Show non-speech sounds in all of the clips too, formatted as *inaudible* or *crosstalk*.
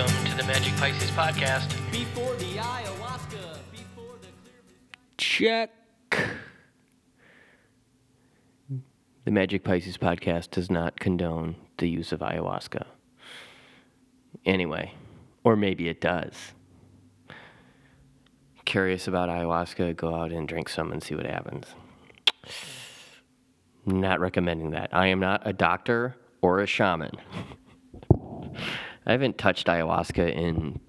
Welcome to the Magic Pisces podcast. Before the ayahuasca, before the clear. Check. The Magic Pisces podcast does not condone the use of ayahuasca. Anyway, or maybe it does. Curious about ayahuasca, go out and drink some and see what happens. Not recommending that. I am not a doctor or a shaman. I haven't touched ayahuasca in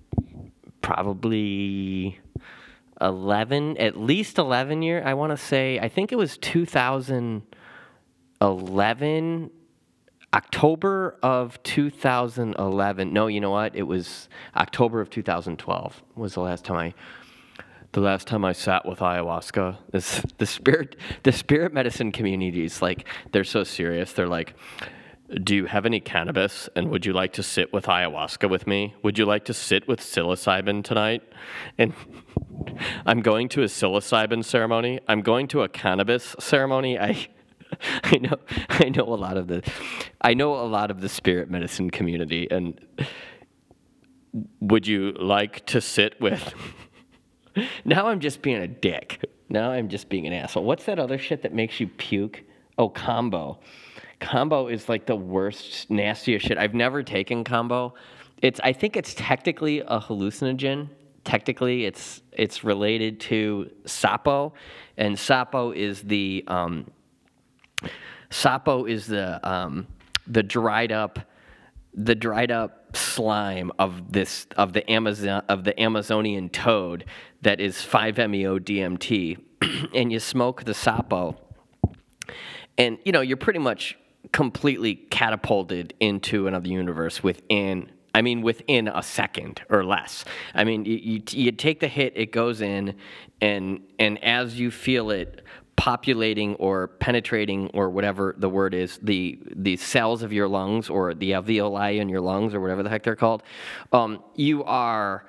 probably 11 at least 11 year i want to say i think it was 2011 october of 2011 no you know what? It was october of 2012 was the last time i the last time i sat with ayahuasca. This the spirit the spirit medicine community is like they're so serious. They're like do you have any cannabis and would you like to sit with ayahuasca with me? Would you like to sit with psilocybin tonight? And *laughs* I'm going to a psilocybin ceremony. I'm going to a cannabis ceremony. I *laughs* I know I know a lot of the I know a lot of the spirit medicine community and would you like to sit with *laughs* Now I'm just being a dick. Now I'm just being an asshole. What's that other shit that makes you puke? Oh, kambo kambo is like the worst, nastiest shit. I've never taken kambo. It's I think it's technically a hallucinogen. Technically, it's it's related to sapo, and sapo is the um, sapo is the um, the dried up the dried up slime of this of the Amazon of the Amazonian toad that is 5-MeO DMT, *clears throat* and you smoke the sapo, and you know you're pretty much completely catapulted into another universe within I mean, within a second or less. I mean, you, you, you, take the hit, it goes in, and and as you feel it populating or penetrating or whatever the word is, the the cells of your lungs or the alveoli in your lungs or whatever the heck they're called, um, you are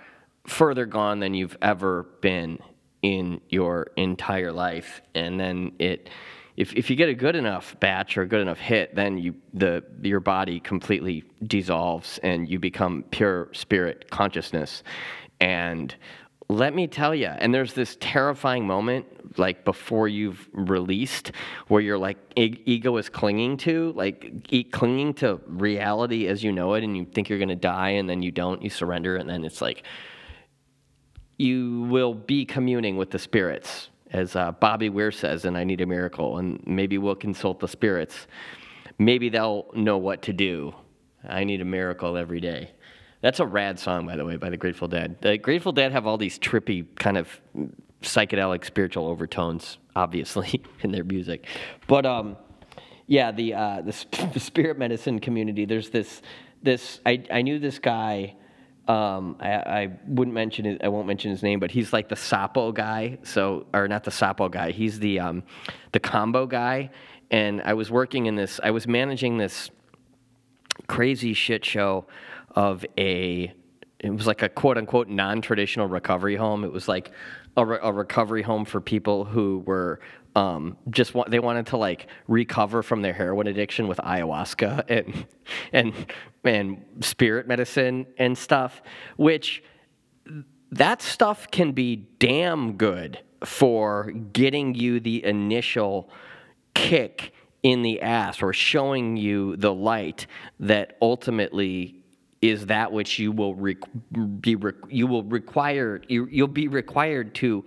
further gone than you've ever been in your entire life, and then it if, if you get a good enough batch or a good enough hit, then you the your body completely dissolves and you become pure spirit consciousness. And let me tell you, and there's this terrifying moment like before you've released where you're like e- ego is clinging to like e- clinging to reality as you know it and you think you're going to die and then you don't you surrender and then it's like you will be communing with the spirits as uh, Bobby Weir says and I Need a Miracle, and maybe we'll consult the spirits. Maybe they'll know what to do. I need a miracle every day. That's a rad song, by the way, by the Grateful Dead. The Grateful Dead have all these trippy kind of psychedelic spiritual overtones, obviously, *laughs* in their music. But um, yeah, the, uh, the, the *laughs* spirit medicine community. There's this this. I I knew this guy um, I, I, wouldn't mention it. I won't mention his name, but he's like the Sapo guy. So, or not the Sapo guy. He's the um, the kambo guy. And I was working in this. I was managing this crazy shit show of a. It was like a quote unquote non traditional recovery home. It was like a, re- a recovery home for people who were um, just want, they wanted to like recover from their heroin addiction with ayahuasca and and and spirit medicine and stuff, which that stuff can be damn good for getting you the initial kick in the ass or showing you the light that ultimately is that which you will re- be re- you will require you, you'll be required to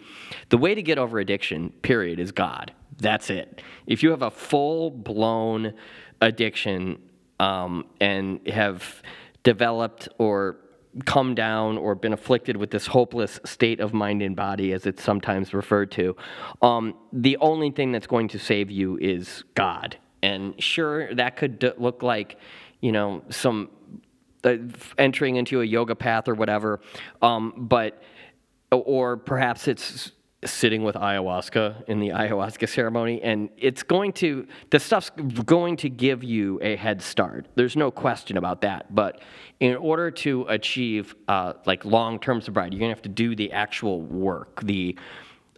the way to get over addiction period is god that's it if you have a full blown addiction um, and have developed or come down or been afflicted with this hopeless state of mind and body, as it's sometimes referred to, um, the only thing that's going to save you is God. And sure, that could d- look like, you know, some entering into a yoga path or whatever. Um, but or perhaps it's sitting with ayahuasca in the ayahuasca ceremony and it's going to the stuff's going to give you a head start there's no question about that but in order to achieve uh, like long-term sobriety you're going to have to do the actual work the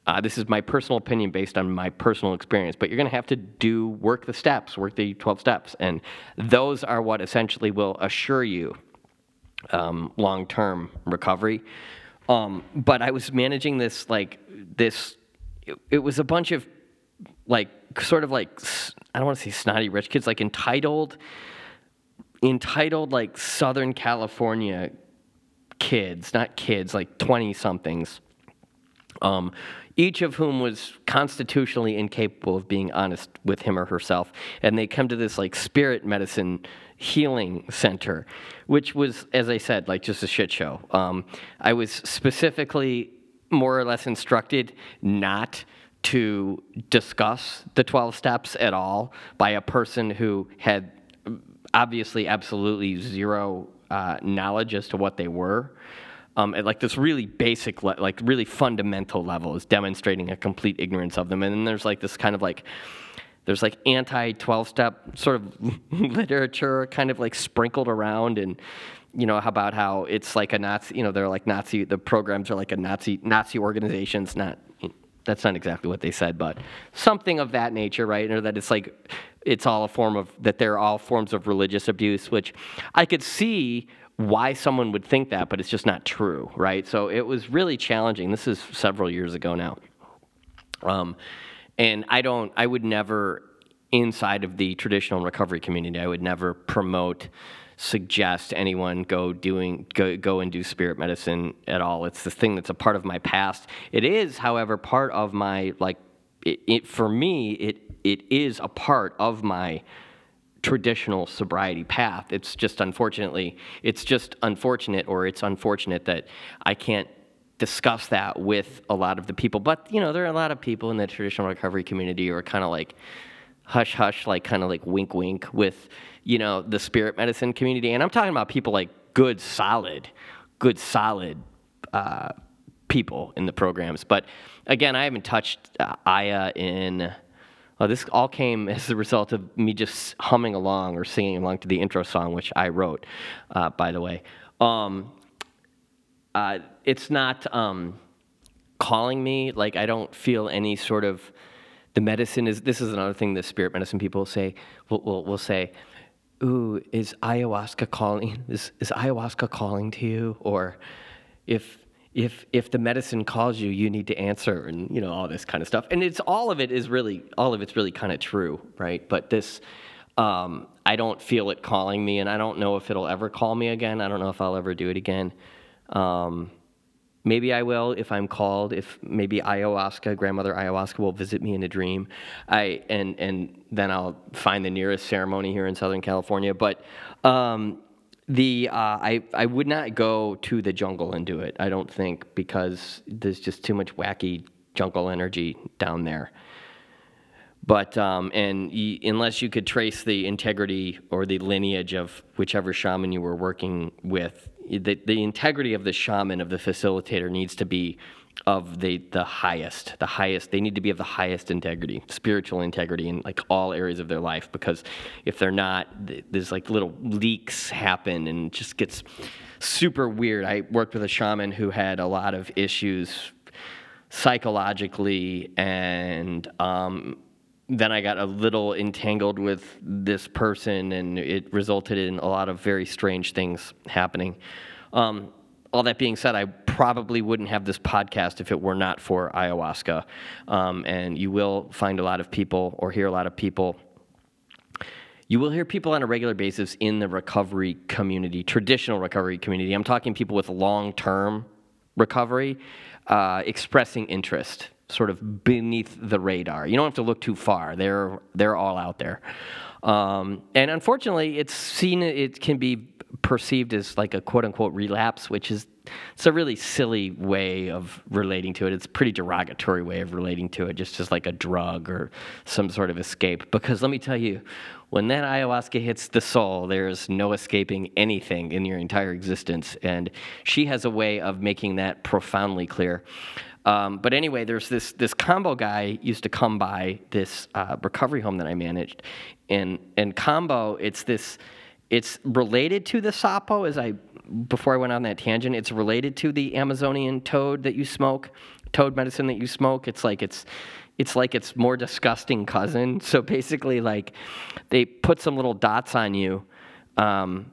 uh, this is my personal opinion based on my personal experience, but you're going to have to do work the steps, work the 12 steps. And those are what essentially will assure you um, long term recovery. Um, but I was managing this like this. It, it was a bunch of like sort of like I don't want to say snotty rich kids, like entitled, entitled like Southern California kids, not kids, like twenty somethings. Um, each of whom was constitutionally incapable of being honest with him or herself, and they come to this like spirit medicine healing center, which was, as I said, like just a shit show. Um, I was specifically more or less instructed not to discuss the 12 steps at all by a person who had obviously absolutely zero uh, knowledge as to what they were. Um, at like this really basic, le- like really fundamental level, is demonstrating a complete ignorance of them. And then there's like this kind of like, there's like anti 12 step sort of *laughs* literature kind of like sprinkled around and you know about how it's like a nazi you know they're like nazi the programs are like a nazi nazi organizations not that's not exactly what they said but something of that nature right or that it's like it's all a form of that they're all forms of religious abuse which i could see why someone would think that but it's just not true right so it was really challenging this is several years ago now um, and I don't, I would never, inside of the traditional recovery community, I would never promote, suggest anyone go doing, go, go and do spirit medicine at all. It's the thing that's a part of my past. It is, however, part of my, like, it, it for me, it, it is a part of my traditional sobriety path. It's just unfortunately, it's just unfortunate, or it's unfortunate that I can't discuss that with a lot of the people. But you know, there are a lot of people in the traditional recovery community who are kind of like hush hush, like kind of like wink wink with you know the spirit medicine community. And I'm talking about people like good, solid, good, solid. Uh, people in the programs. But again, I haven't touched uh, Aya in. Well, this all came as a result of me just humming along or singing along to the intro song, which I wrote, uh, by the way. Um, uh, it's not um, calling me. Like I don't feel any sort of. The medicine is. This is another thing the spirit medicine people say. Will will will say, "Ooh, is ayahuasca calling? Is is ayahuasca calling to you?" Or, if if if the medicine calls you, you need to answer, and you know all this kind of stuff. And it's all of it is really all of it's really kind of true, right? But this. Um, I don't feel it calling me, and I don't know if it'll ever call me again. I don't know if I'll ever do it again. Um, maybe I will if I'm called. If maybe ayahuasca, grandmother ayahuasca, will visit me in a dream. I and and then I'll find the nearest ceremony here in Southern California. But um, the uh, I I would not go to the jungle and do it. I don't think because there's just too much wacky jungle energy down there. But um, and y- unless you could trace the integrity or the lineage of whichever shaman you were working with, the, the integrity of the shaman of the facilitator needs to be of the the highest, the highest. They need to be of the highest integrity, spiritual integrity in like all areas of their life. Because if they're not, th- there's like little leaks happen and it just gets super weird. I worked with a shaman who had a lot of issues psychologically and um, then I got a little entangled with this person, and it resulted in a lot of very strange things happening. Um, all that being said, I probably wouldn't have this podcast if it were not for ayahuasca. Um, and you will find a lot of people or hear a lot of people. You will hear people on a regular basis in the recovery community, traditional recovery community. I'm talking people with long term recovery, uh, expressing interest sort of beneath the radar. You don't have to look too far. They're they're all out there. Um, and unfortunately, it's seen it can be perceived as like a quote unquote relapse, which is it's a really silly way of relating to it. It's a pretty derogatory way of relating to it, just as like a drug or some sort of escape. Because let me tell you, when that ayahuasca hits the soul, there's no escaping anything in your entire existence. And she has a way of making that profoundly clear. Um, but anyway, there's this this kambo guy used to come by this uh, recovery home that I managed, and and kambo it's this it's related to the sapo as I before I went on that tangent. It's related to the Amazonian toad that you smoke, toad medicine that you smoke. It's like it's it's like its more disgusting cousin. *laughs* So basically, like they put some little dots on you. Um,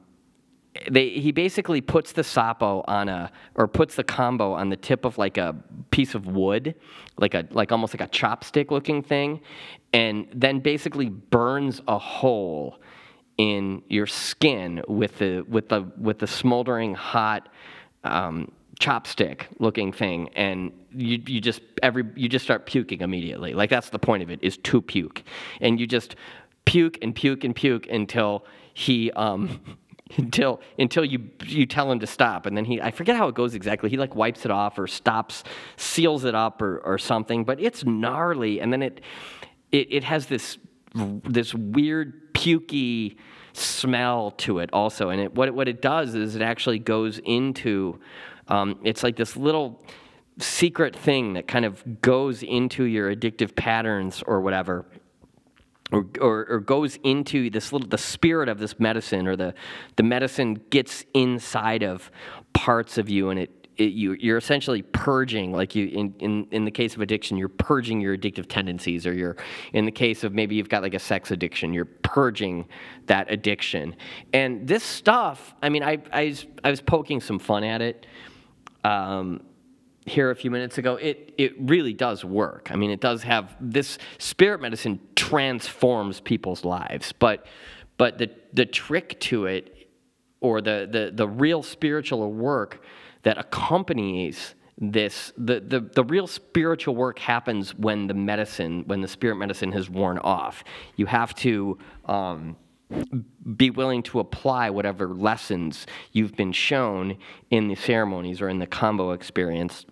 they he basically puts the sapo on a or puts the kambo on the tip of like a piece of wood, like a like almost like a chopstick looking thing, and then basically burns a hole in your skin with the with the with the smoldering hot um, chopstick looking thing and you you just every you just start puking immediately. Like that's the point of it is to puke. And you just puke and puke and puke until he um *laughs* until until you you tell him to stop. And then he I forget how it goes exactly. He like wipes it off or stops seals it up or or something but it's gnarly. And then it it, it has this this weird pukey smell to it also. And it what it, what it does is it actually goes into um, it's like this little secret thing that kind of goes into your addictive patterns or whatever or, or, or, goes into this little the spirit of this medicine or the the medicine gets inside of parts of you and it, it you you're essentially purging like you in, in in the case of addiction you're purging your addictive tendencies or you're in the case of maybe you've got like a sex addiction you're purging that addiction. And this stuff i mean i i was, I was poking some fun at it um, here a few minutes ago, it, it really does work. I mean, it does have this spirit medicine transforms people's lives, but but the the trick to it, or the the the real spiritual work that accompanies this the, the the real spiritual work happens when the medicine when the spirit medicine has worn off. You have to. Um, be willing to apply whatever lessons you've been shown in the ceremonies or in the kambo experience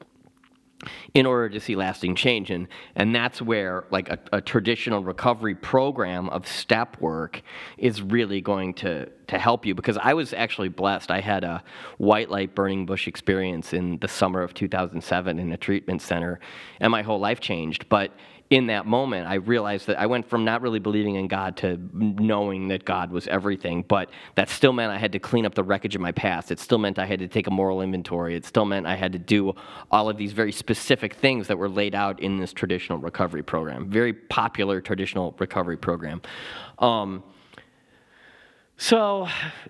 in order to see lasting change. And and that's where like a, a, traditional recovery program of step work is really going to to help you. Because I was actually blessed. I had a white light burning bush experience in the summer of 2007 in a treatment center and my whole life changed. But in that moment, I realized that I went from not really believing in God to knowing that God was everything, but that still meant I had to clean up the wreckage of my past. It still meant I had to take a moral inventory. It still meant I had to do all of these very specific things that were laid out in this traditional recovery program, very popular traditional recovery program. Um, so,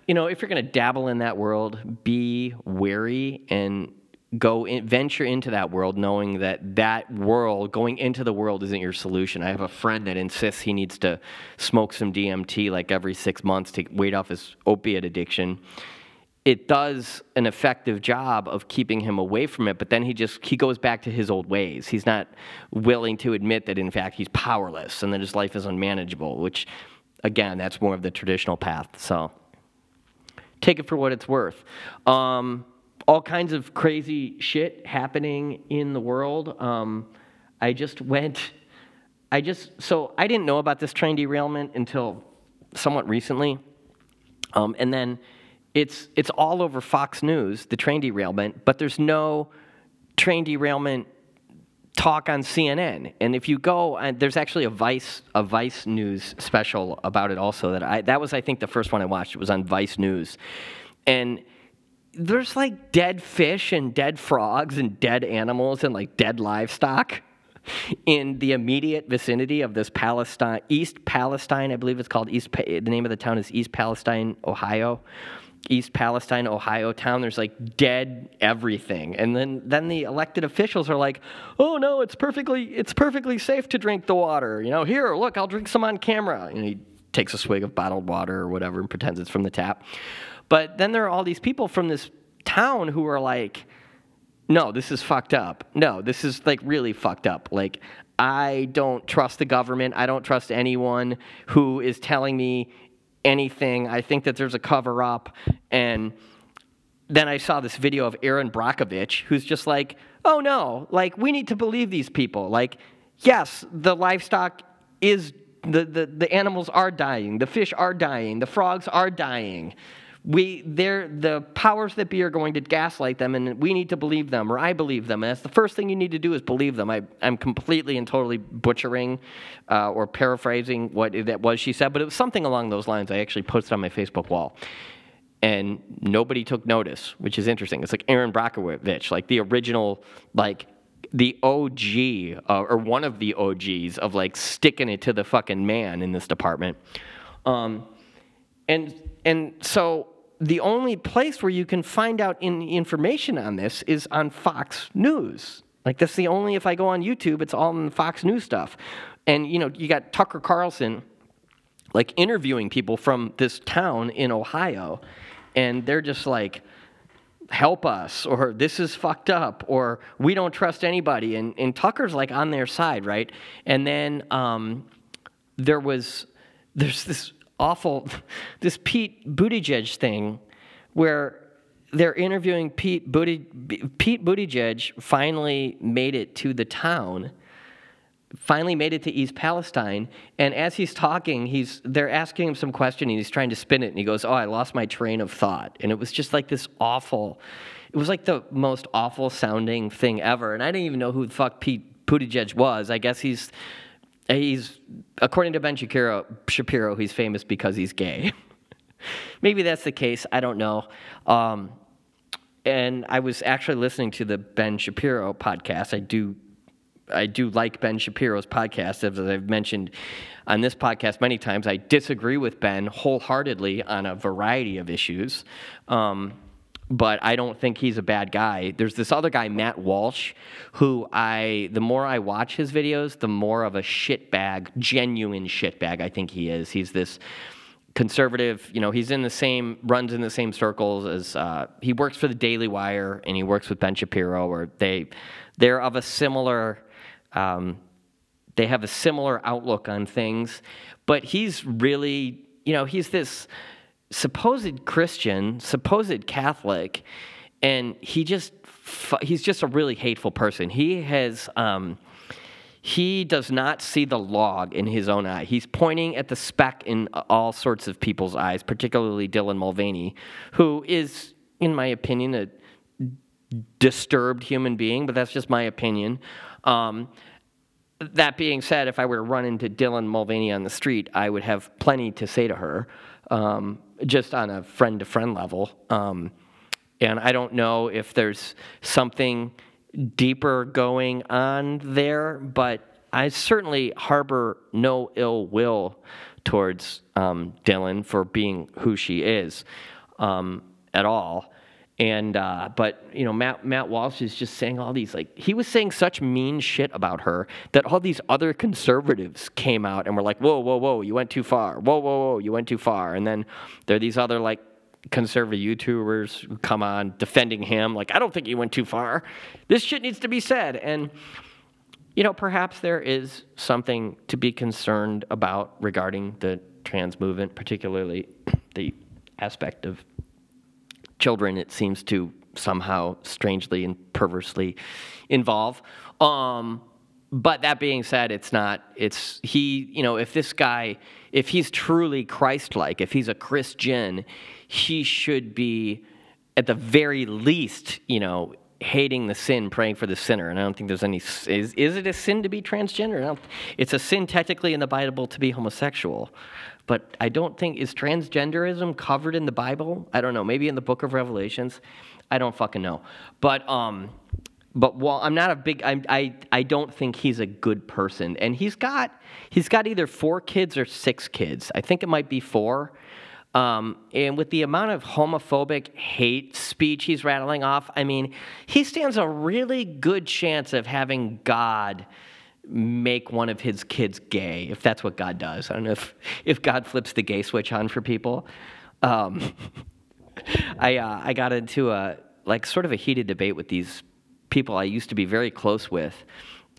you know, if you're going to dabble in that world, be wary and go in, venture into that world knowing that that world going into the world isn't your solution. I have a friend that insists he needs to smoke some dmt like every six months to weight off his opiate addiction. It does an effective job of keeping him away from it but then he just he goes back to his old ways. He's not willing to admit that in fact he's powerless and that his life is unmanageable which again that's more of the traditional path. So take it for what it's worth. Um, all kinds of crazy shit happening in the world. Um, I just went, I just, so I didn't know about this train derailment until somewhat recently. Um, and then it's, it's all over Fox News, the train derailment, but there's no train derailment talk on CNN. And if you go, and there's actually a Vice a Vice News special about it also. That I that was I think the first one I watched. It was on Vice News, and there's like dead fish and dead frogs and dead animals and like dead livestock in the immediate vicinity of this Palestine, East Palestine, I believe it's called East. The name of the town is East Palestine, Ohio. East Palestine, Ohio town. There's like dead everything, and then then the elected officials are like, "Oh no, it's perfectly it's perfectly safe to drink the water." You know, here, look, I'll drink some on camera. And he takes a swig of bottled water or whatever and pretends it's from the tap. But then there are all these people from this town who are like, no, this is fucked up. No, this is like really fucked up. Like, I don't trust the government. I don't trust anyone who is telling me anything. I think that there's a cover up. And then I saw this video of Erin Brockovich, who's just like, oh no, like, we need to believe these people. Like, yes, the livestock is, the, the, the animals are dying, the fish are dying, the frogs are dying we they're the powers that be are going to gaslight them and we need to believe them or i believe them. And that's the first thing you need to do is believe them. I, i'm completely and totally butchering uh, or paraphrasing what that was she said but it was something along those lines i actually posted on my facebook wall. And nobody took notice which is interesting. It's like erin brockovich like the original like the OG uh, or one of the OGs of like sticking it to the fucking man in this department. Um, and and so the only place where you can find out in information on this is on Fox News. Like that's the only if I go on YouTube, it's all in Fox News stuff. And you know, you got Tucker Carlson like interviewing people from this town in Ohio, and they're just like, help us, or this is fucked up, or we don't trust anybody. And, and Tucker's like on their side, right? And then um, there was, there's this awful, this Pete Buttigieg thing where they're interviewing Pete Buttigieg. Pete Buttigieg finally made it to the town finally made it to East Palestine. And as he's talking, he's they're asking him some question and he's trying to spin it and he goes, Oh, I lost my train of thought. And it was just like this awful, it was like the most awful sounding thing ever. And I didn't even know who the fuck Pete Buttigieg was. I guess he's he's according to Ben Shapiro, Shapiro he's famous because he's gay. *laughs* Maybe that's the case. I don't know. Um, and I was actually listening to the Ben Shapiro podcast. I do I do like Ben Shapiro's podcast, as I've mentioned on this podcast many times. I disagree with Ben wholeheartedly on a variety of issues, um, but I don't think he's a bad guy. There's this other guy, Matt Walsh, who I the more I watch his videos, the more of a shitbag, genuine shitbag I think he is. He's this conservative you know he's in the same runs in the same circles as uh, he works for the daily wire and he works with ben shapiro or they they're of a similar um, they have a similar outlook on things, but he's really, you know, he's this supposed Christian, supposed Catholic, and he just he's just a really hateful person. He has um, he does not see the log in his own eye. He's pointing at the speck in all sorts of people's eyes, particularly Dylan Mulvaney, who is, in my opinion, a disturbed human being, but that's just my opinion. Um, that being said, if I were to run into Dylan Mulvaney on the street, I would have plenty to say to her, um, just on a friend to friend level. Um, and I don't know if there's something deeper going on there, but I certainly harbor no ill will towards um, Dylan for being who she is um, at all. And uh, but you know Matt Matt Walsh is just saying all these like he was saying such mean shit about her that all these other conservatives came out and were like whoa whoa whoa you went too far. Whoa whoa whoa you went too far. And then there are these other like conservative YouTubers who come on defending him like I don't think you went too far. This shit needs to be said. And you know perhaps there is something to be concerned about regarding the trans movement particularly the aspect of children it seems to somehow strangely and perversely involve. Um, but that being said, it's not, it's, he, you know, if this guy, if he's truly Christ like, if he's a Christian, he should be, at the very least, you know, hating the sin, praying for the sinner. And I don't think there's any, is, is it a sin to be transgender? it's a sin technically in the Bible to be homosexual. But I don't think, is transgenderism covered in the Bible? I don't know. Maybe in the book of Revelations? I don't fucking know. But, um, but while I'm not a big, I, I, I don't think he's a good person. And he's got, he's got either four kids or six kids. I think it might be four. Um, and with the amount of homophobic hate speech he's rattling off, I mean, he stands a really good chance of having God make one of his kids gay, if that's what God does. I don't know if, if God flips the gay switch on for people. Um, *laughs* I, uh, I got into a, like, sort of a heated debate with these people I used to be very close with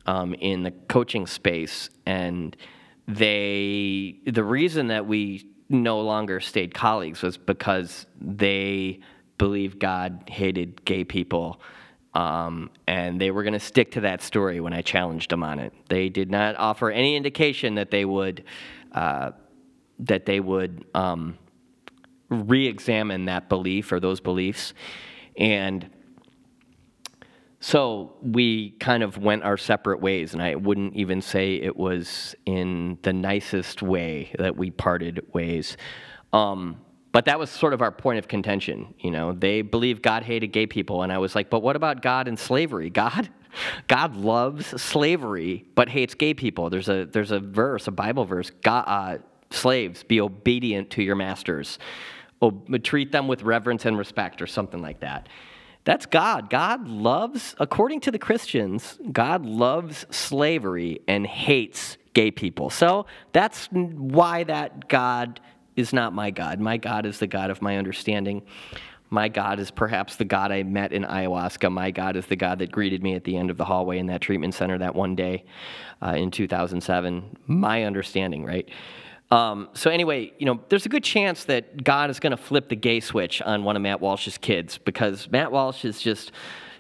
um, in the coaching space. And they, the reason that we no longer stayed colleagues was because they believed God hated gay people um, and they were going to stick to that story when I challenged them on it. They did not offer any indication that they would uh, that they would um, re-examine that belief or those beliefs, and so we kind of went our separate ways. And I wouldn't even say it was in the nicest way that we parted ways. Um, but that was sort of our point of contention. You know, they believe God hated gay people, and I was like, but what about God and slavery? God, *laughs* God loves slavery, but hates gay people. There's a there's a verse, a Bible verse. God, uh, slaves, be obedient to your masters. treat them with reverence and respect or something like that. That's God. God loves, according to the Christians, God loves slavery and hates gay people. So that's why that God is not my God. My God is the God of my understanding. My God is perhaps the God I met in ayahuasca. My God is the God that greeted me at the end of the hallway in that treatment center that one day uh, in 2007. My understanding, right? Um, so anyway, you know, there's a good chance that God is going to flip the gay switch on one of Matt Walsh's kids because Matt Walsh is just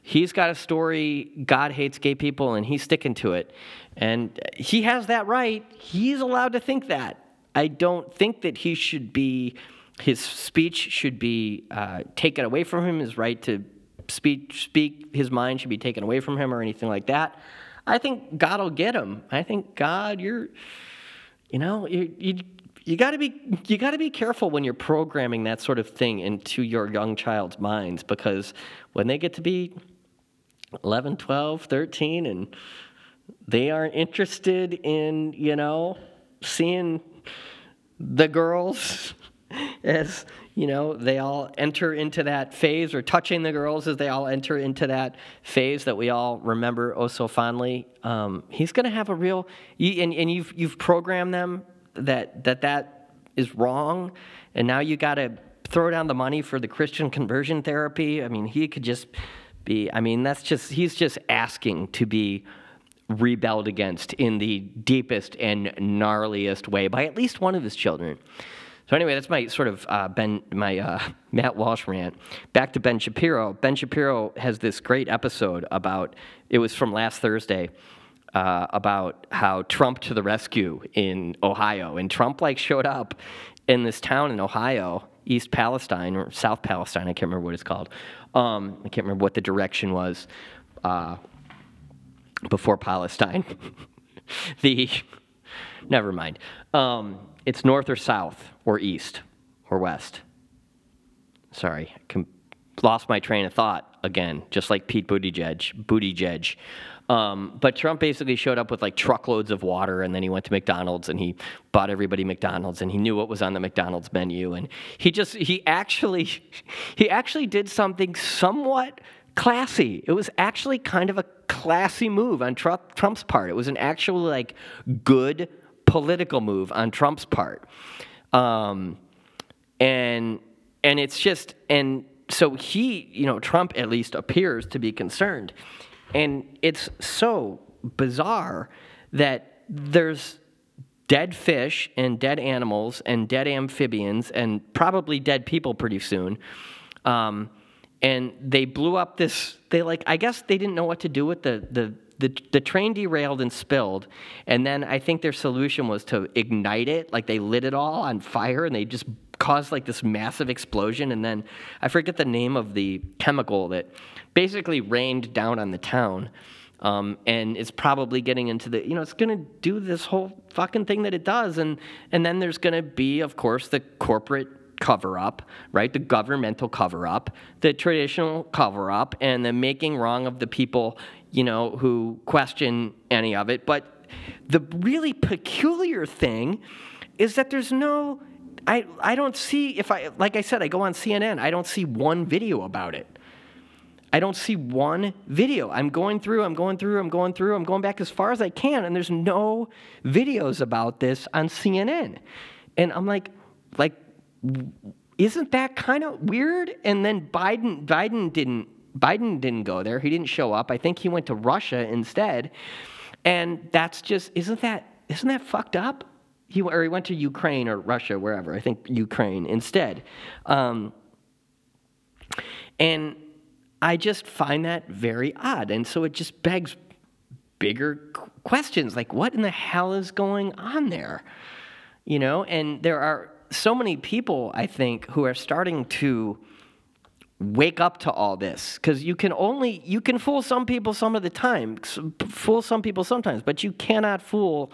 he's got a story God hates gay people and he's sticking to it. And he has that right. He's allowed to think that. I don't think that he should be his speech should be uh, taken away from him. His right to speak speak his mind should be taken away from him or anything like that. I think God will get him. I think God, you're you know, you, you, you got to be you got to be careful when you're programming that sort of thing into your young child's minds because when they get to be 11 12 13 and they aren't interested in you know seeing the girls *laughs* as you know they all enter into that phase or touching the girls as they all enter into that phase that we all remember oh so fondly. Um, he's going to have a real and, and you've you've programmed them that that that is wrong and now you got to throw down the money for the christian conversion therapy. I mean he could just be i mean that's just he's just asking to be rebelled against in the deepest and gnarliest way by at least one of his children so anyway, that's my sort of uh, Ben, my uh, *laughs* Matt Walsh rant. Back to Ben Shapiro. Ben Shapiro has this great episode about. It was from last Thursday. Uh, about how Trump to the rescue in Ohio, and Trump like showed up in this town in Ohio, East Palestine or South Palestine. I can't remember what it's called. Um, I can't remember what the direction was uh, before Palestine. *laughs* the never mind. Um, it's north or south or east or west. Sorry, com- lost my train of thought again, just like Pete Buttigieg. Buttigieg. Um, but Trump basically showed up with like truckloads of water, and then he went to McDonald's and he bought everybody McDonald's, and he knew what was on the McDonald's menu, and he just he actually *laughs* he actually did something somewhat classy. It was actually kind of a classy move on Trump, Trump's part. It was an actual like good political move on Trump's part. Um, and and it's just and so he, you know, Trump at least appears to be concerned. And it's so bizarre that there's dead fish and dead animals and dead amphibians and probably dead people pretty soon. Um, and they blew up this. They like I guess they didn't know what to do with the the the, the train derailed and spilled and then i think their solution was to ignite it like they lit it all on fire and they just caused like this massive explosion and then i forget the name of the chemical that basically rained down on the town um, and it's probably getting into the you know it's going to do this whole fucking thing that it does and and then there's going to be of course the corporate cover up, right? The governmental cover up, the traditional cover up, and the making wrong of the people you know, who question any of it. But the really peculiar thing is that there's no, I, I don't see, if I, like I said, I go on CNN, I don't see one video about it. I don't see one video. I'm going through, I'm going through, I'm going through, I'm going back as far as I can, and there's no videos about this on CNN. And I'm like, like, isn't that kind of weird? And then Biden, Biden didn't Biden didn't go there. He didn't show up. I think he went to Russia instead. And that's just isn't that isn't that fucked up? He or he went to Ukraine or Russia, wherever. I think Ukraine instead. Um, and I just find that very odd. And so it just begs bigger questions like what in the hell is going on there? You know, and there are so many people I think who are starting to wake up to all this. Because you can only you can fool some people some of the time fool some people sometimes but you cannot fool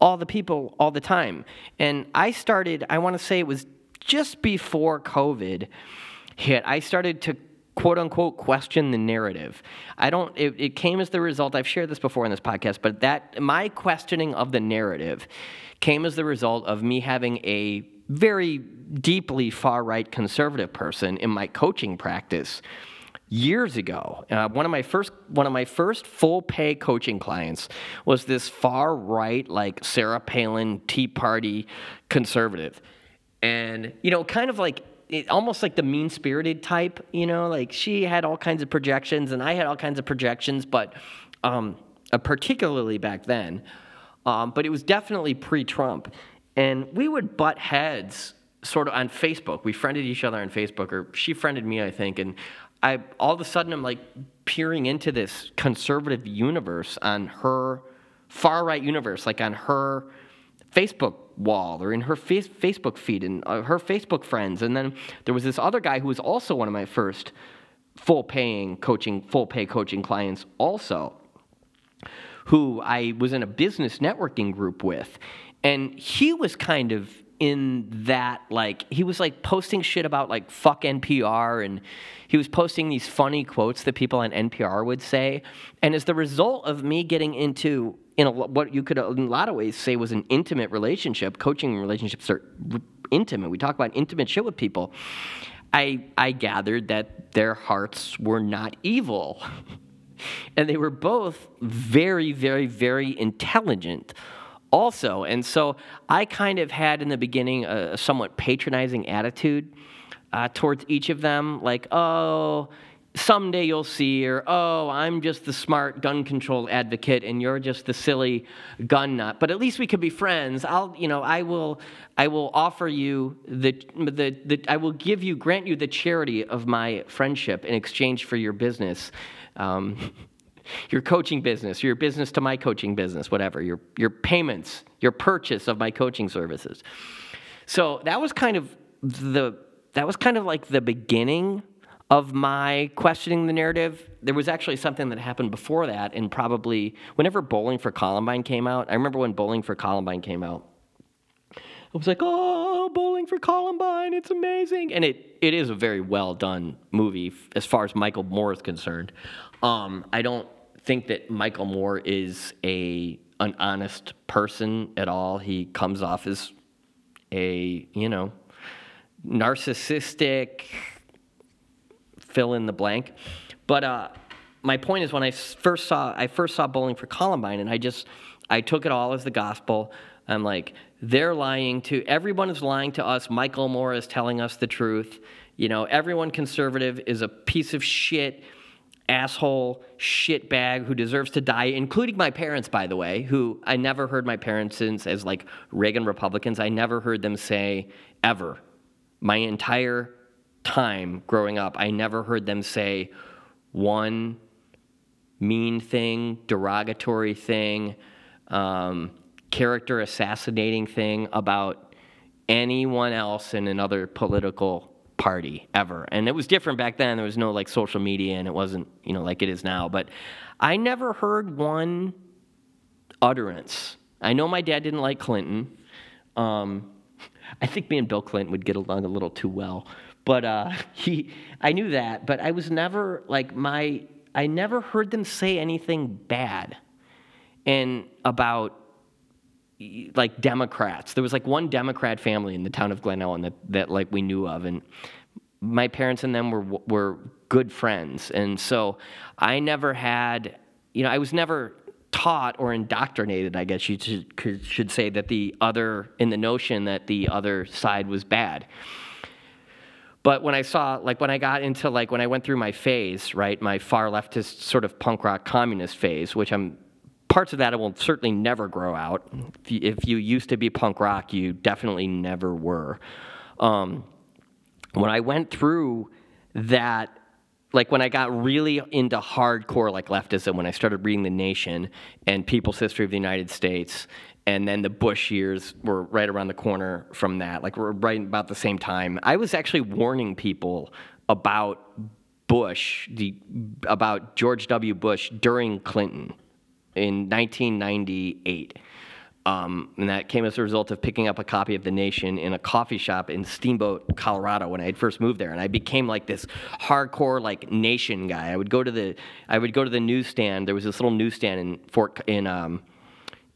all the people all the time. And i started i want to say it was just before covid hit i started to quote unquote question the narrative. I don't it, it came as the result i've shared this before in this podcast but that my questioning of the narrative came as the result of me having a very deeply far right conservative person in my coaching practice years ago. Uh, one of my first one of my first full pay coaching clients was this far right like Sarah Palin Tea Party conservative, and you know, kind of like. It, almost like the mean spirited type, you know, like she had all kinds of projections and I had all kinds of projections, but um, uh, particularly back then. Um, but it was definitely pre Trump. And we would butt heads sort of on Facebook. We friended each other on Facebook, or she friended me, I think. And I all of a sudden I'm like peering into this conservative universe on her far right universe, like on her Facebook wall or in her face, Facebook feed and uh, her Facebook friends. And then there was this other guy who was also one of my first full paying coaching, full pay coaching clients, also, who I was in a business networking group with. And he was kind of in that like he was like posting shit about like fuck NPR and he was posting these funny quotes that people on NPR would say. And as the result of me getting into in a, what you could in a lot of ways say was an intimate relationship coaching relationships are intimate. We talk about intimate shit with people. I I gathered that their hearts were not evil. *laughs* And they were both very very very intelligent also. And so I kind of had in the beginning a, somewhat patronizing attitude uh, towards each of them, like, oh, someday you'll see, or oh, I'm just the smart gun control advocate and you're just the silly gun nut. But at least we could be friends. I'll, you know, I will, I will offer you the, the, the I will give you, grant you the charity of my friendship in exchange for your business. Um, *laughs* your coaching business, your business to my coaching business, whatever, your, your payments, your purchase of my coaching services. So that was kind of the that was kind of like the beginning of my questioning the narrative. There was actually something that happened before that, and probably whenever Bowling for Columbine came out, I remember when Bowling for Columbine came out. I was like, oh, Bowling for Columbine, it's amazing. And it, it is a very well done movie as far as Michael Moore is concerned. Um, I don't think that Michael Moore is a an honest person at all. He comes off as a you know narcissistic fill in the blank. But uh, my point is when I first saw I first saw Bowling for Columbine, and I just I took it all as the gospel. I'm like, they're lying to everyone is lying to us. Michael Moore is telling us the truth. You know, everyone conservative is a piece of shit asshole shitbag who deserves to die, including my parents, by the way, who I never heard my parents since as like Reagan Republicans. I never heard them say ever. My entire time growing up, I never heard them say one mean thing, derogatory thing, um, character assassinating thing about anyone else in another political party ever. And it was different back then. There was no like social media and it wasn't, you know, like it is now. But I never heard one utterance. I know my dad didn't like Clinton. Um, I think me and Bill Clinton would get along a little too well. But uh, *laughs* he, I knew that. But I was never like my, I never heard them say anything bad and about like Democrats. There was like one Democrat family in the town of Glen Ellen that, that like we knew of, and my parents and them were were good friends, and so I never had, you know, I was never taught or indoctrinated, I guess you should, should say, that the other in the notion that the other side was bad. But when I saw, like, when I got into, like, when I went through my phase, right, my far leftist sort of punk rock communist phase, which I'm parts of that will certainly never grow out. If you, if you, used to be punk rock, you definitely never were. Um, when I went through that, like when I got really into hardcore like leftism, when I started reading The Nation and People's History of the United States, and then the Bush years were right around the corner from that, like we're right about the same time. I was actually warning people about Bush, the about George W. Bush during Clinton in 1998. Um, and that came as a result of picking up a copy of The Nation in a coffee shop in Steamboat, Colorado, when I had first moved there. And I became like this hardcore like Nation guy. I would go to the I would go to the newsstand. There was this little newsstand in Fort in um,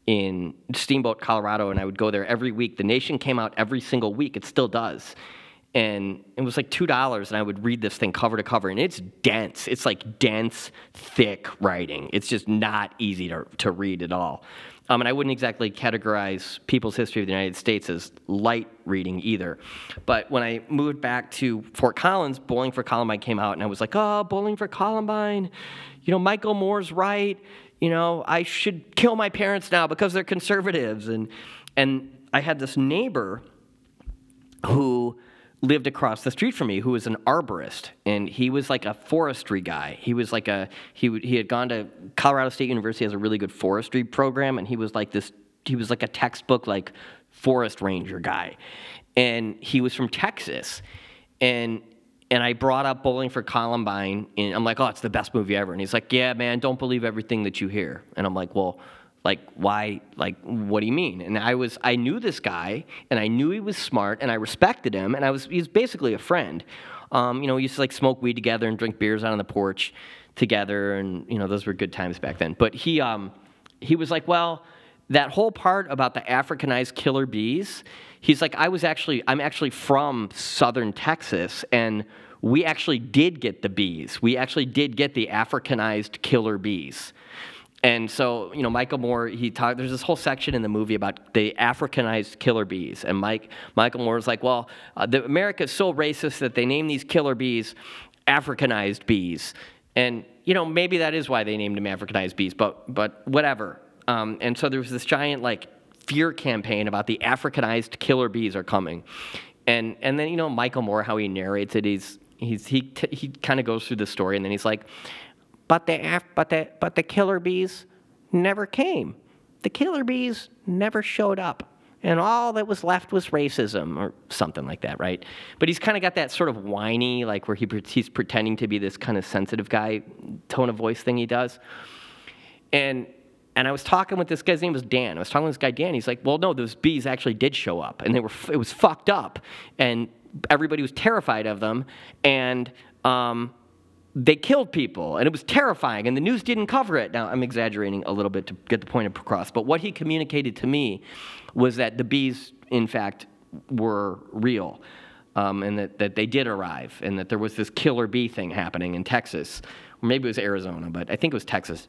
in Steamboat, Colorado, and I would go there every week. The Nation came out every single week. It still does. And it was like $2, and I would read this thing cover to cover, and it's dense. It's like dense, thick writing. It's just not easy to, to read at all. Um, and I wouldn't exactly categorize People's History of the United States as light reading either. But when I moved back to Fort Collins, Bowling for Columbine came out, and I was like, oh, Bowling for Columbine. You know, Michael Moore's right. You know, I should kill my parents now because they're conservatives. And, and I had this neighbor who lived across the street from me who was an arborist and he was like a forestry guy he was like a he, he had gone to colorado state university has a really good forestry program and he was like this he was like a textbook like forest ranger guy and he was from texas and and I brought up Bowling for Columbine, and I'm like, oh, it's the best movie ever. And he's like, yeah, man, don't believe everything that you hear. And I'm like, well, like, why? Like, what do you mean? And I was, I knew this guy, and I knew he was smart, and I respected him, and I was, he was basically a friend. Um, you know, we used to like smoke weed together and drink beers out on the porch together, and you know, those were good times back then. But he, um, he was like, well, that whole part about the Africanized killer bees, he's like, I was actually, I'm actually from southern Texas, and we actually did get the bees. We actually did get the Africanized killer bees. And so, you know, Michael Moore, he talked, there's this whole section in the movie about the Africanized killer bees. And Mike, Michael Moore was like, well, uh, the, America's so racist that they name these killer bees Africanized bees. And, you know, maybe that is why they named them Africanized bees, but, but whatever. Um, and so there was this giant, like, fear campaign about the Africanized killer bees are coming. And, and then, you know, Michael Moore, how he narrates it, he's, he's, he, t- he kind of goes through the story and then he's like, but the, but, the, but the killer bees never came. The killer bees never showed up. And all that was left was racism or something like that, right? But he's kind of got that sort of whiny, like where he, he's pretending to be this kind of sensitive guy tone of voice thing he does. And and I was talking with this guy's name was Dan. I was talking with this guy Dan. He's like, "Well, no, those bees actually did show up, and they were it was fucked up, and everybody was terrified of them, and um, they killed people, and it was terrifying, and the news didn't cover it." Now I'm exaggerating a little bit to get the point across, but what he communicated to me was that the bees, in fact, were real. Um, and that, that they did arrive, and that there was this killer bee thing happening in Texas. Or maybe it was Arizona, but I think it was Texas.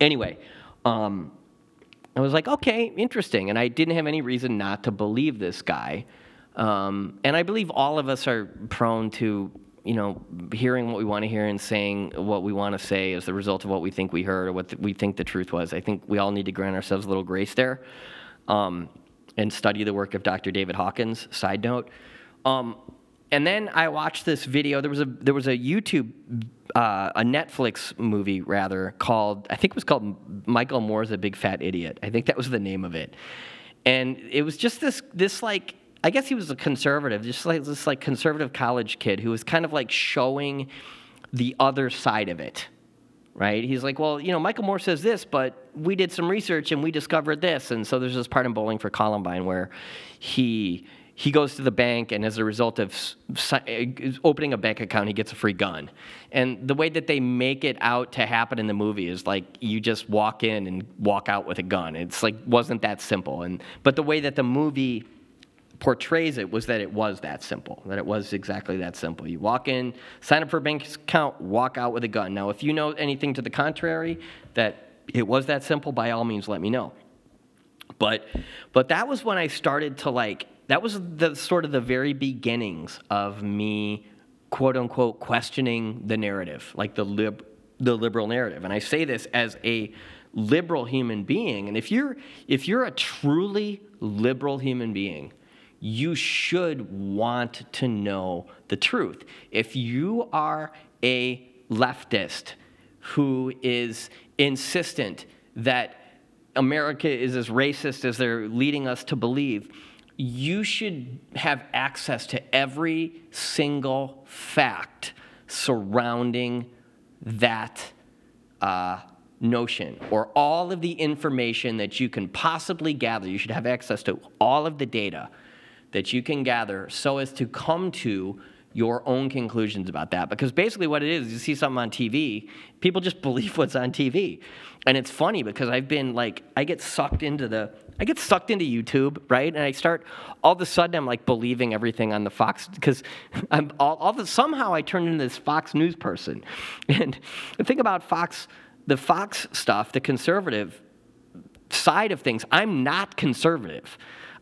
Anyway, um, I was like, okay, interesting. And I didn't have any reason not to believe this guy. Um, and I believe all of us are prone to, you know, hearing what we want to hear and saying what we want to say as the result of what we think we heard or what we think the truth was. I think we all need to grant ourselves a little grace there um, and study the work of Dr. David Hawkins. Side note. Um, and then I watched this video. There was a there was a YouTube, uh, a Netflix movie rather called I think it was called Michael Moore's a Big Fat Idiot. I think that was the name of it, and it was just this this like I guess he was a conservative, just like this like conservative college kid who was kind of like showing the other side of it right? He's like, well, you know, Michael Moore says this, but we did some research and we discovered this. And so there's this part in Bowling for Columbine where he he goes to the bank and as a result of uh, opening a bank account, he gets a free gun. And the way that they make it out to happen in the movie is like you just walk in and walk out with a gun. It's like wasn't that simple. And but the way that the movie portrays it was that it was that simple, that it was exactly that simple. You walk in, sign up for a bank account, walk out with a gun. Now, if you know anything to the contrary, that it was that simple, by all means, let me know. But, but that was when I started to like, that was the sort of the very beginnings of me, quote unquote, questioning the narrative, like the lib, the liberal narrative. And I say this as a liberal human being. And if you're, if you're a truly liberal human being, you should want to know the truth. If you are a leftist who is insistent that America is as racist as they're leading us to believe, you should have access to every single fact surrounding that uh, notion or all of the information that you can possibly gather. You should have access to all of the data that you can gather so as to come to your own conclusions about that. Because basically what it is you see something on TV people just *laughs* believe what's on TV and it's funny because I've been like I get sucked into the I get sucked into YouTube right? And I start all of a sudden I'm like believing everything on the Fox because *laughs* I'm all, all the, somehow I turned into this Fox News person. *laughs* And the thing about Fox the Fox stuff the conservative side of things. I'm not conservative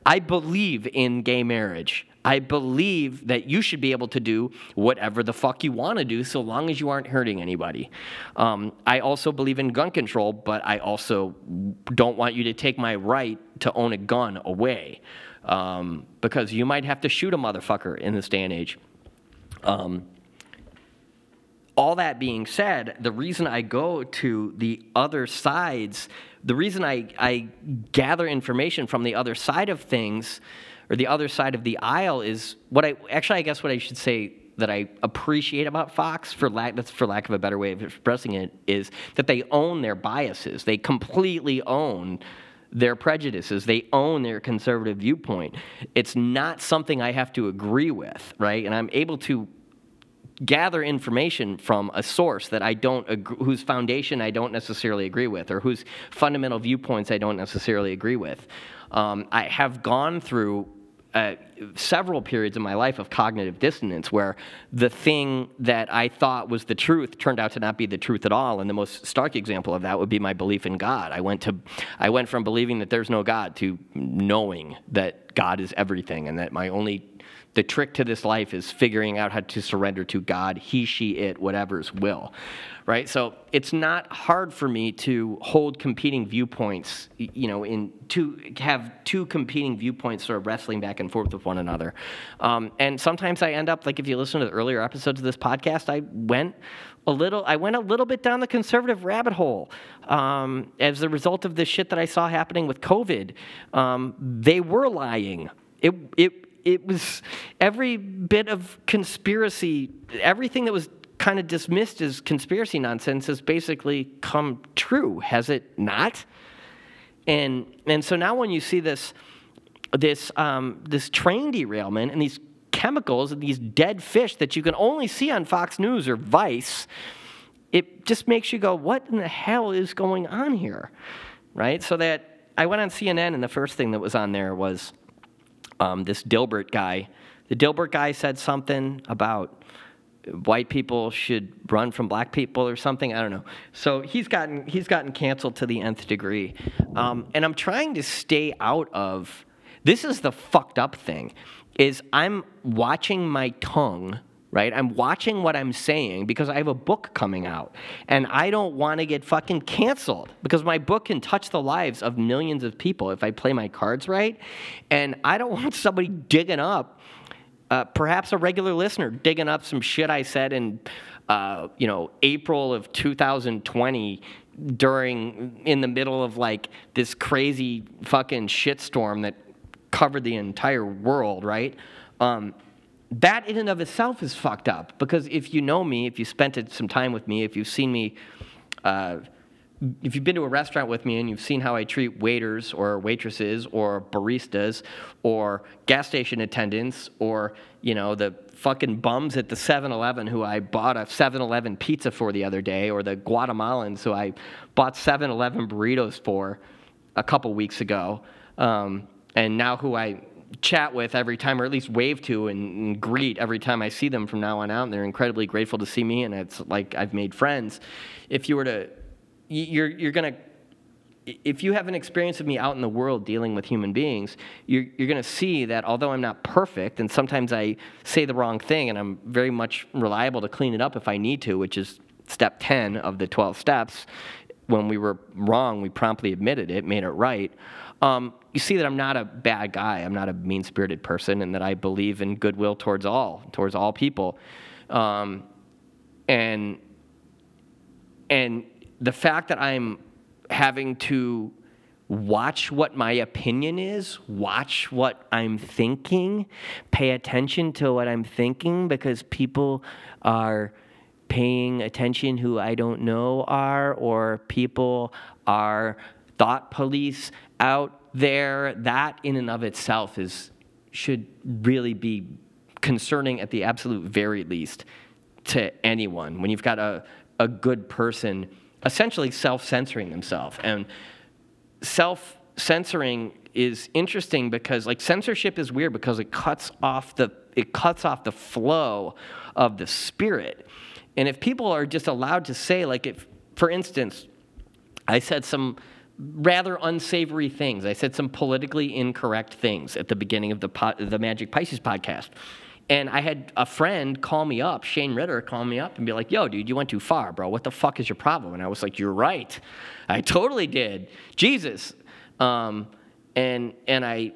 I believe in gay marriage. I believe that you should be able to do whatever the fuck you want to do so long as you aren't hurting anybody. Um, I also believe in gun control, but I also don't want you to take my right to own a gun away um, because you might have to shoot a motherfucker in this day and age. Um, all that being said, the reason I go to the other sides, the reason I, I gather information from the other side of things or the other side of the aisle is what I actually, I guess what I should say that I appreciate about Fox, for lack, that's for lack of a better way of expressing it, is that they own their biases. They completely own their prejudices. They own their conservative viewpoint. It's not something I have to agree with, right? And I'm able to gather information from a source that I don't whose foundation I don't necessarily agree with, or whose fundamental viewpoints I don't necessarily agree with. Um, I have gone through uh, several periods in my life of cognitive dissonance where the thing that I thought was the truth turned out to not be the truth at all. And the most stark example of that would be my belief in God. I went to, I went from believing that there's no God to knowing that God is everything and that my only the trick to this life is figuring out how to surrender to God, he, she, it, whatever's will. Right? So it's not hard for me to hold competing viewpoints, you know, in to have two competing viewpoints sort of wrestling back and forth with one another. Um, and sometimes I end up, like if you listen to the earlier episodes of this podcast, I went a little i went a little bit down the conservative rabbit hole um, as a result of the shit that i saw happening with covid um, they were lying it, it, it was every bit of conspiracy, everything that was kind of dismissed as conspiracy nonsense has basically come true, has it not? And and so now when you see this this um, this train derailment and these chemicals and these dead fish that you can only see on Fox News or Vice, it just makes you go, what in the hell is going on here? Right? So that I went on CNN and the first thing that was on there was um, this Dilbert guy. The Dilbert guy said something about white people should run from black people or something. I don't know. So he's gotten he's gotten canceled to the nth degree, um, and I'm trying to stay out of. This is the fucked up thing, is I'm watching my tongue right? I'm watching what I'm saying because I have a book coming out and I don't want to get fucking canceled because my book can touch the lives of millions of people if I play my cards right. And I don't *laughs* want somebody digging up, uh, perhaps a regular listener digging up some shit I said in, uh, you know, April of 2020 during in the middle of like this crazy fucking shitstorm that covered the entire world, right? Um, that in and of itself is fucked up because if you know me, if you spent some time with me, if you've seen me, uh, if you've been to a restaurant with me and you've seen how I treat waiters or waitresses or baristas or gas station attendants or, you know, the fucking bums at the 7-Eleven who I bought a 7-Eleven pizza for the other day or the Guatemalans who I bought 7-Eleven burritos for a couple weeks ago um, and now who I chat with every time, or at least wave to and, greet every time I see them from now on out. And they're incredibly grateful to see me, and it's like I've made friends. If you were to, you're you're gonna. If you have an experience of me out in the world dealing with human beings, you're, you're going to see that although I'm not perfect, and sometimes I say the wrong thing, and I'm very much reliable to clean it up if I need to, which is step 10 of the 12 steps. When we were wrong, we promptly admitted it, made it right um, you see that I'm not a bad guy. I'm not a mean spirited person, and that I believe in goodwill towards all, towards all people. Um, and and the fact that I'm having to watch what my opinion is, watch what I'm thinking, pay attention to what I'm thinking because people are paying attention who I don't know are, or people are thought police out there, that in and of itself is should really be concerning at the absolute very least to anyone when you've got a, a good person essentially self-censoring themselves. And self-censoring is interesting because like censorship is weird because it cuts off the it cuts off the flow of the spirit. And if people are just allowed to say like if for instance i said some rather unsavory things i said some politically incorrect things at the beginning of the po- the magic pisces podcast and I had a friend call me up, Shane Ritter, call me up and be like, yo, dude, you went too far, bro. What the fuck is your problem? And I was like, you're right. I totally did. Jesus. Um, and and I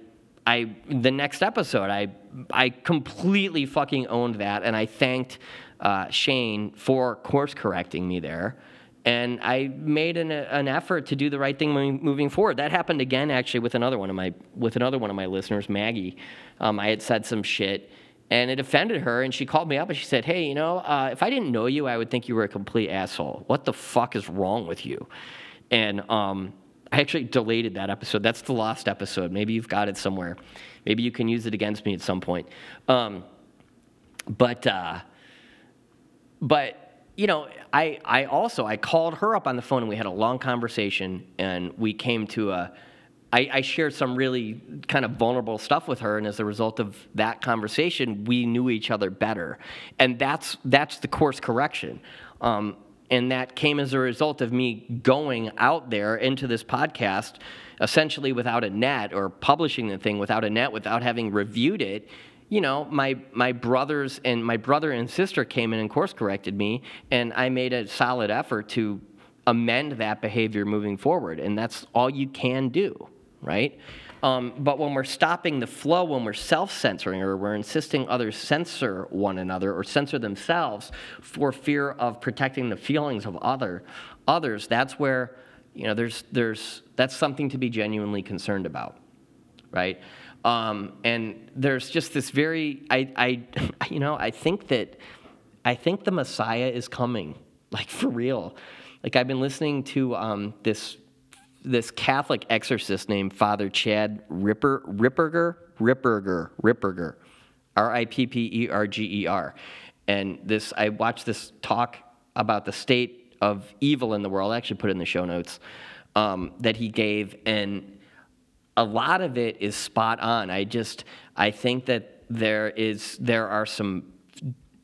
I the next episode I I completely fucking owned that and I thanked uh, Shane for course correcting me there. And I made an, an effort to do the right thing moving, forward. That happened again, actually, with another one of my with another one of my listeners, Maggie. Um, I had said some shit, and it offended her and she called me up and she said hey you know uh, if i didn't know you i would think you were a complete asshole. What the fuck is wrong with you? And um, i actually deleted that episode. That's the lost episode. Maybe you've got it somewhere. Maybe you can use it against me at some point. Um, but uh, but you know i i also i called her up on the phone and we had a long conversation and we came to a I, I shared some really kind of vulnerable stuff with her, and as a result of that conversation, we knew each other better, and that's that's the course correction. Um, and that came as a result of me going out there into this podcast essentially without a net or publishing the thing without a net without having reviewed it you know my my brothers and my brother and sister came in and course corrected me and i made a solid effort to amend that behavior moving forward and that's all you can do right? Um, but when we're stopping the flow, when we're self censoring or we're insisting others censor one another or censor themselves for fear of protecting the feelings of other, others, that's where, you know, there's, there's, that's something to be genuinely concerned about, right? Um, and there's just this very, I, I, *laughs* you know, I think that, I think the Messiah is coming, *laughs* like for real. Like I've been listening to um, this this Catholic exorcist named Father Chad Ripper, Ripperger, Ripperger, Ripperger, R I P P E R G E R. And this, I watched this talk about the state of evil in the world. I actually put it in the show notes um, that he gave, and a lot of it is spot on. I just, I think that there is, there are some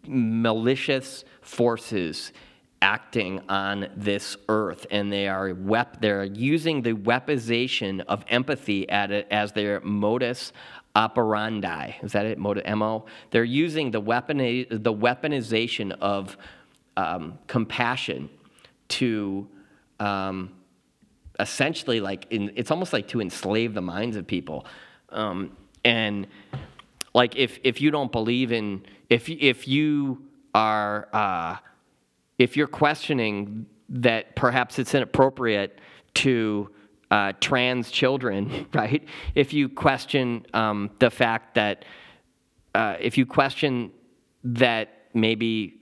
malicious forces acting on this earth, and they are wep- they're using the weaponization of empathy as their modus operandi. Is that it? Mo. They're using the weaponi- the weaponization of um, compassion to um, essentially like in, it's almost like to enslave the minds of people. Um, and like if if you don't believe in if if you are uh, if you're questioning that perhaps it's inappropriate to uh, trans children, *laughs* right? If you question um, the fact that, uh, if you question that maybe,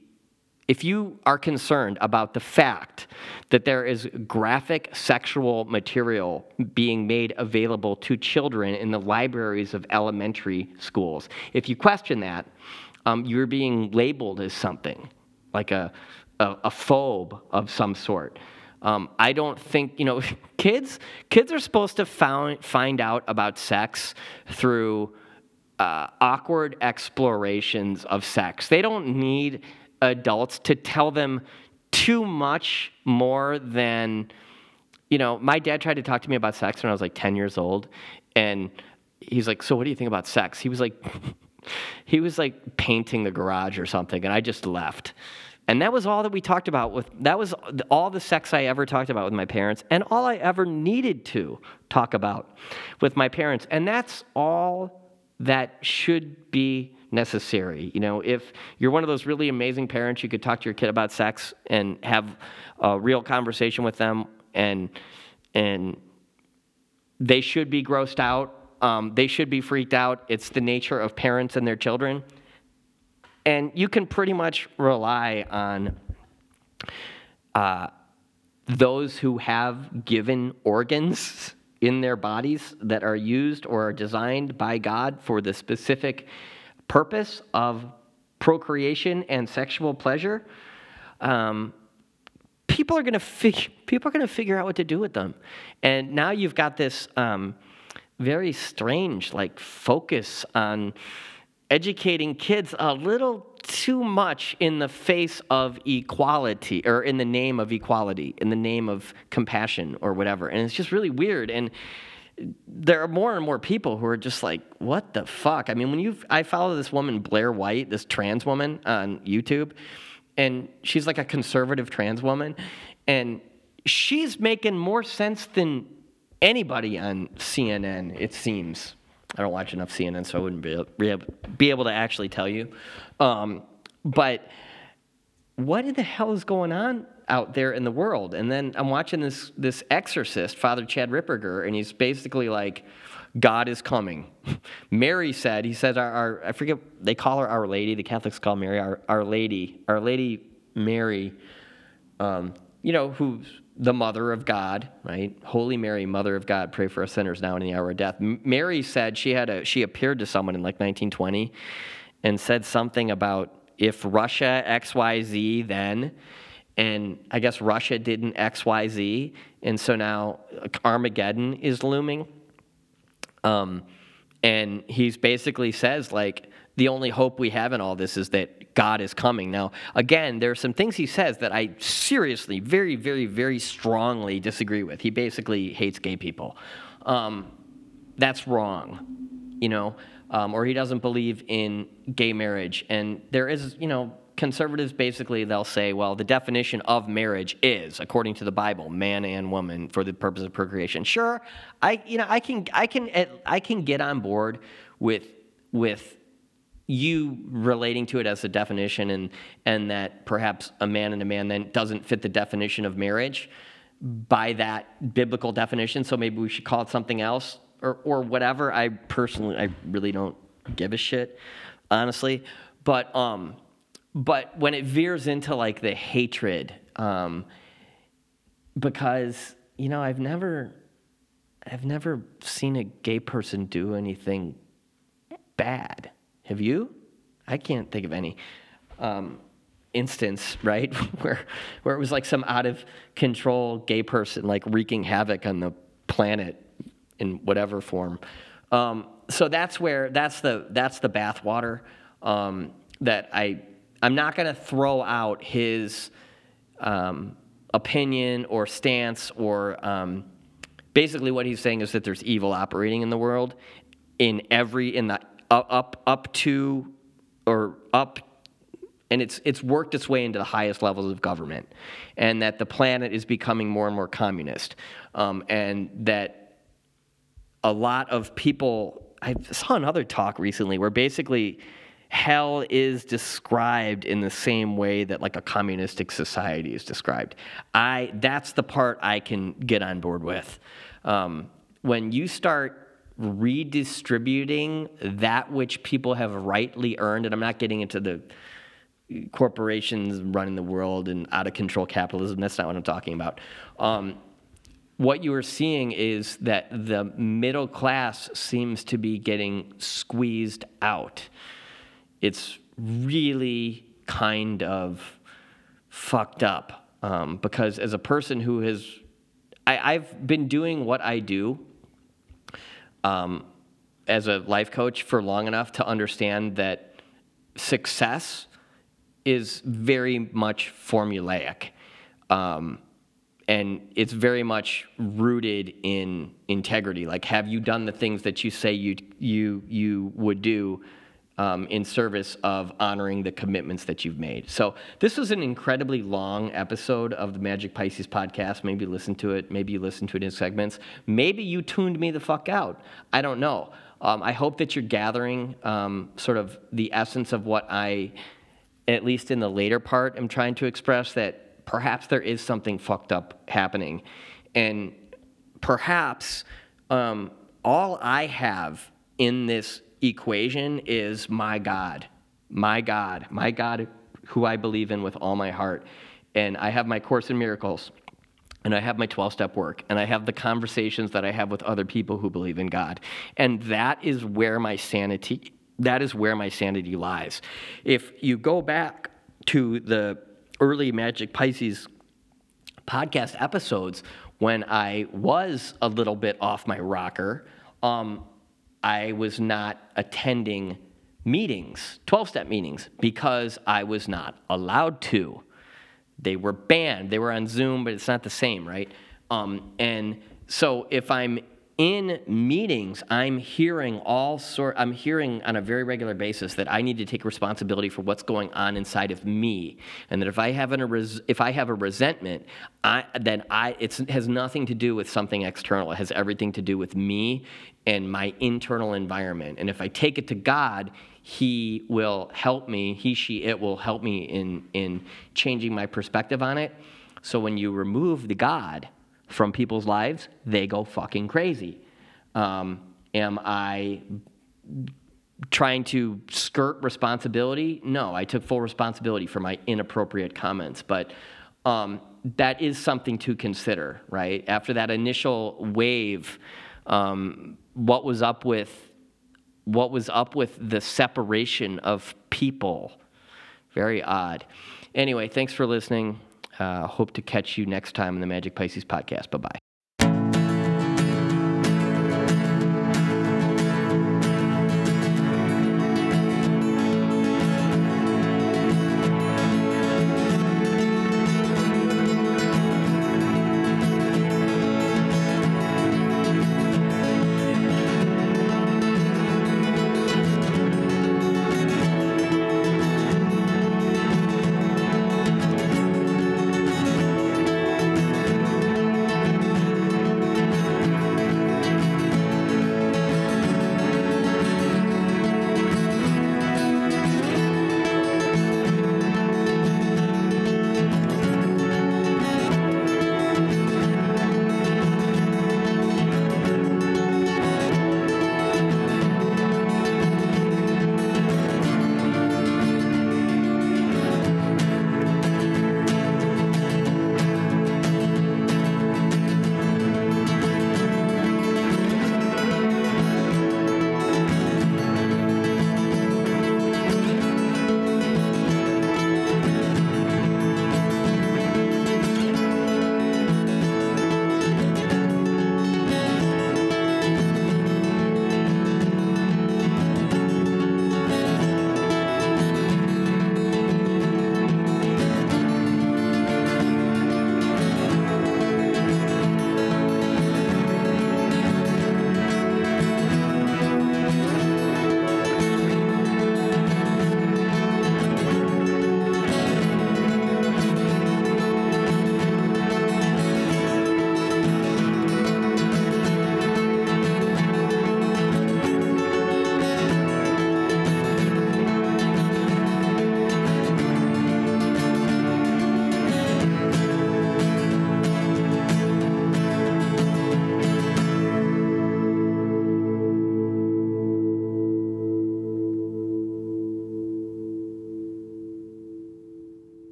if you are concerned about the fact that there is graphic sexual material being made available to children in the libraries of elementary schools, if you question that, um, you're being labeled as something like a a, a phobe of some sort. Um, I don't think you know *laughs* kids. Kids are supposed to found, find out about sex through uh, awkward explorations of sex. They don't need adults to tell them too much more than you know. My dad tried to talk to me about sex when I was like ten years old, and he's like, "So what do you think about sex?" He was like, *laughs* he was like painting the garage or something, and I just left. And that was all that we talked about with that was all the sex I ever talked about with my parents and all I ever needed to talk about with my parents. And that's all that should be necessary. You know, if you're one of those really amazing parents, you could talk to your kid about sex and have a real conversation with them and and they should be grossed out. Um, they should be freaked out. It's the nature of parents and their children. And you can pretty much rely on uh, those who have given organs in their bodies that are used or are designed by God for the specific purpose of procreation and sexual pleasure, um, people are going to figure people are going to figure out what to do with them. And now you've got this um, very strange like focus on educating kids a little too much in the face of equality or in the name of equality, in the name of compassion or whatever. And it's just really weird. And there are more and more people who are just like, what the fuck? I mean, when you, I follow this woman, Blair White, this trans woman on YouTube, and she's like a conservative trans woman, and she's making more sense than anybody on CNN, it seems. I don't watch enough CNN, so I wouldn't be able, be able to actually tell you. Um, but what in the hell is going on out there in the world? And then I'm watching this this exorcist, Father Chad Ripperger, and he's basically like, God is coming. *laughs* Mary said, he said, our, our, I forget, they call her Our Lady. The Catholics call Mary Our, our Lady. Our Lady Mary, um, you know, who's the mother of God, right? Holy Mary, Mother of God, pray for us sinners now and in the hour of death. M- Mary said she had a she appeared to someone in like 1920 and said something about if Russia XYZ then and I guess Russia didn't XYZ and so now Armageddon is looming. Um, and he's basically says like the only hope we have in all this is that God is coming. Now, again, there are some things he says that I seriously, very, very, very strongly disagree with. He basically hates gay people. Um, that's wrong, you know, um, or he doesn't believe in gay marriage. And there is, you know, conservatives basically they'll say, well, the definition of marriage is, according to the Bible, man and woman for the purpose of procreation. Sure, I, you know, I can, I can, I can get on board with with you relating to it as a definition and and that perhaps a man and a man then doesn't fit the definition of marriage by that biblical definition so maybe we should call it something else or or whatever i personally i really don't give a shit honestly but um but when it veers into like the hatred um because you know i've never i've never seen a gay person do anything bad have you? I can't think of any um, instance, right, *laughs* where where it was like some out of control gay person like wreaking havoc on the planet in whatever form. Um, so that's where that's the that's the bathwater um, that I I'm not going to throw out his um, opinion or stance or um, basically what he's saying is that there's evil operating in the world in every in the up up to or up and it's it's worked its way into the highest levels of government, and that the planet is becoming more and more communist, um, and that a lot of people. I saw another talk recently where basically hell is described in the same way that like a communistic society is described. I that's the part I can get on board with. Um, when you start redistributing that which people have rightly earned, and I'm not getting into the corporations running the world and out of control capitalism. That's not what I'm talking about. Um, what you are seeing is that the middle class seems to be getting squeezed out. It's really kind of fucked up um, because as a person who has, I, I've been doing what I do um, as a life coach for long enough to understand that success is very much formulaic. Um, and it's very much rooted in integrity. Like, have you done the things that you say you you you would do um, in service of honoring the commitments that you've made. So this was an incredibly long episode of the Magic Pisces podcast. Maybe listen to it. Maybe you listen to it in segments. Maybe you tuned me the fuck out. I don't know. Um, I hope that you're gathering um, sort of the essence of what I, at least in the later part, am trying to express that perhaps there is something fucked up happening. And perhaps um, all I have in this equation is my God, my God, my God who I believe in with all my heart. And I have my Course in Miracles, and I have my 12 step work, and I have the conversations that I have with other people who believe in God. And that is where my sanity That is where my sanity lies. If you go back to the early Magic Pisces podcast episodes when I was a little bit off my rocker, um, I was not attending meetings, 12 step meetings, because I was not allowed to. They were banned. They were on Zoom, but it's not the same, right? Um, and so if I'm in meetings, I'm hearing all sort. I'm hearing on a very regular basis that I need to take responsibility for what's going on inside of me, and that if I have an, a res, if I have a resentment, I, then I it has nothing to do with something external. It has everything to do with me and my internal environment. And if I take it to God, He will help me. He, she, it will help me in in changing my perspective on it. So when you remove the God from people's lives, they go fucking crazy. Um, am I trying to skirt responsibility? No, I took full responsibility for my inappropriate comments, but um, that is something to consider, right? After that initial wave, um, what was up with what was up with the separation of people? Very odd. Anyway, thanks for listening. Uh, hope to catch you next time on the Magic Pisces podcast. Bye bye.